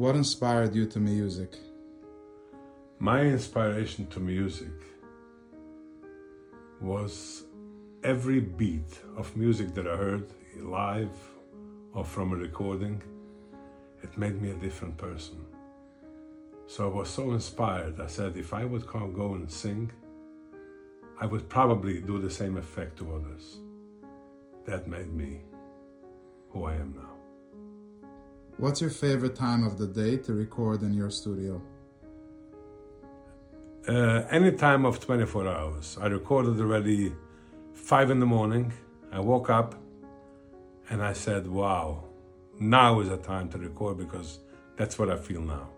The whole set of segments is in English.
What inspired you to music? My inspiration to music was every beat of music that I heard live or from a recording. It made me a different person. So I was so inspired. I said, if I would go and sing, I would probably do the same effect to others. That made me who I am now. What's your favorite time of the day to record in your studio? Uh, any time of 24 hours. I recorded already five in the morning. I woke up and I said, wow, now is the time to record because that's what I feel now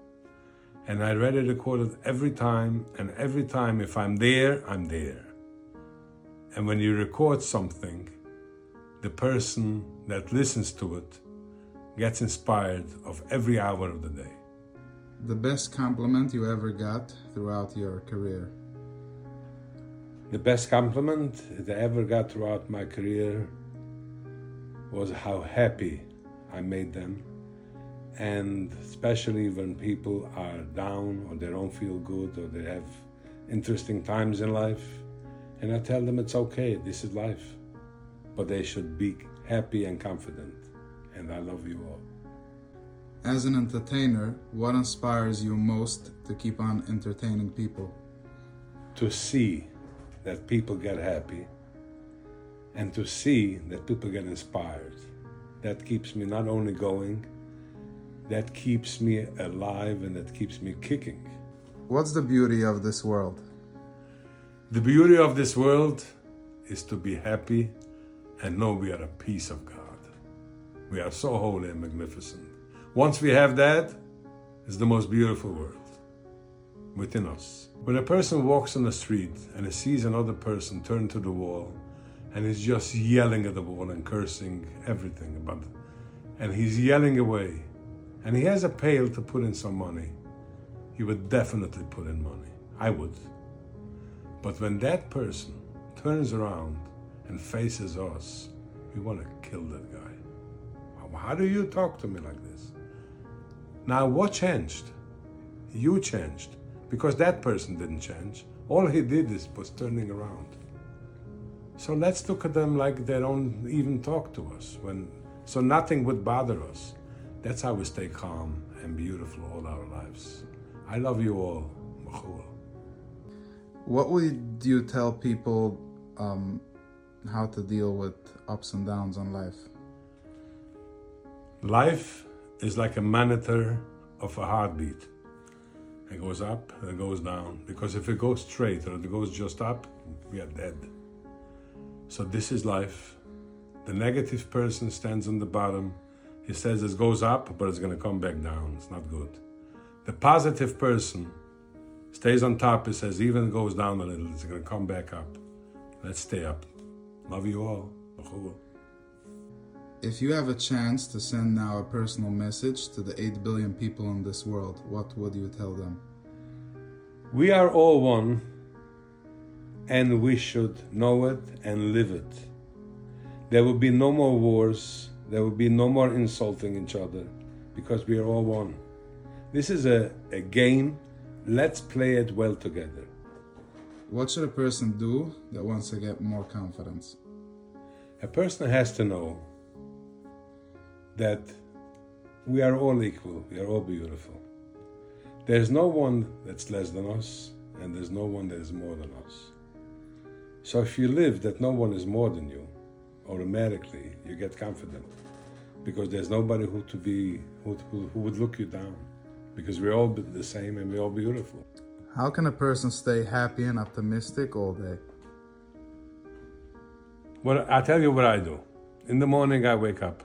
and I read it recorded every time, and every time if I'm there, I'm there. And when you record something, the person that listens to it gets inspired of every hour of the day. The best compliment you ever got throughout your career? The best compliment that I ever got throughout my career was how happy I made them and especially when people are down or they don't feel good or they have interesting times in life and i tell them it's okay this is life but they should be happy and confident and i love you all as an entertainer what inspires you most to keep on entertaining people to see that people get happy and to see that people get inspired that keeps me not only going that keeps me alive and that keeps me kicking. What's the beauty of this world? The beauty of this world is to be happy and know we are a piece of God. We are so holy and magnificent. Once we have that, it's the most beautiful world within us. When a person walks on the street and he sees another person turn to the wall and he's just yelling at the wall and cursing everything about it, and he's yelling away, and he has a pail to put in some money, he would definitely put in money. I would. But when that person turns around and faces us, we want to kill that guy. How do you talk to me like this? Now, what changed? You changed because that person didn't change. All he did is was turning around. So let's look at them like they don't even talk to us when so nothing would bother us. That's how we stay calm and beautiful all our lives. I love you all. What would you tell people um, how to deal with ups and downs in life? Life is like a monitor of a heartbeat. It goes up and it goes down. Because if it goes straight or it goes just up, we are dead. So this is life. The negative person stands on the bottom he says it goes up, but it's going to come back down. It's not good. The positive person stays on top. He says even goes down a little, it's going to come back up. Let's stay up. Love you all. If you have a chance to send now a personal message to the 8 billion people in this world, what would you tell them? We are all one, and we should know it and live it. There will be no more wars, there will be no more insulting each other because we are all one. This is a, a game. Let's play it well together. What should a person do that wants to get more confidence? A person has to know that we are all equal, we are all beautiful. There's no one that's less than us, and there's no one that is more than us. So if you live that no one is more than you, automatically you get confident because there's nobody who to be who, who, who would look you down because we're all the same and we're all beautiful. How can a person stay happy and optimistic all day? Well, I'll tell you what I do. In the morning, I wake up.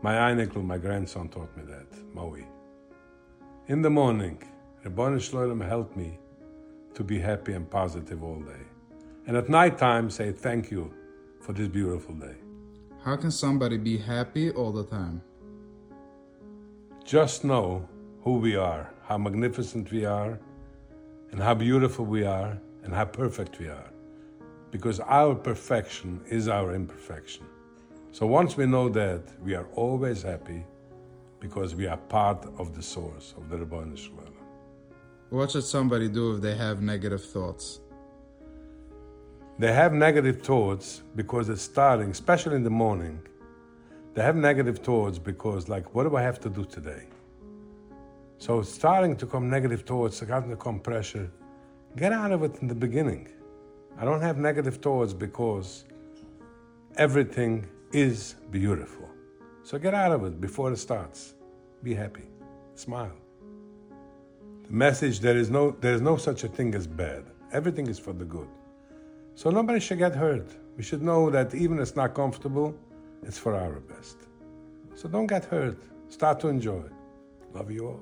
My Eineklu, my grandson, taught me that, Maui. In the morning, Ribbon Shloim helped me to be happy and positive all day. And at night time, say thank you for this beautiful day. How can somebody be happy all the time? Just know who we are, how magnificent we are, and how beautiful we are, and how perfect we are. Because our perfection is our imperfection. So once we know that, we are always happy, because we are part of the source of the Shel Olam. What should somebody do if they have negative thoughts? They have negative thoughts because it's starting, especially in the morning. They have negative thoughts because, like, what do I have to do today? So it's starting to come negative thoughts, starting to come pressure. Get out of it in the beginning. I don't have negative thoughts because everything is beautiful. So get out of it before it starts. Be happy. Smile. The message there is no there is no such a thing as bad. Everything is for the good. So nobody should get hurt. We should know that even if it's not comfortable, it's for our best. So don't get hurt. Start to enjoy. Love you all.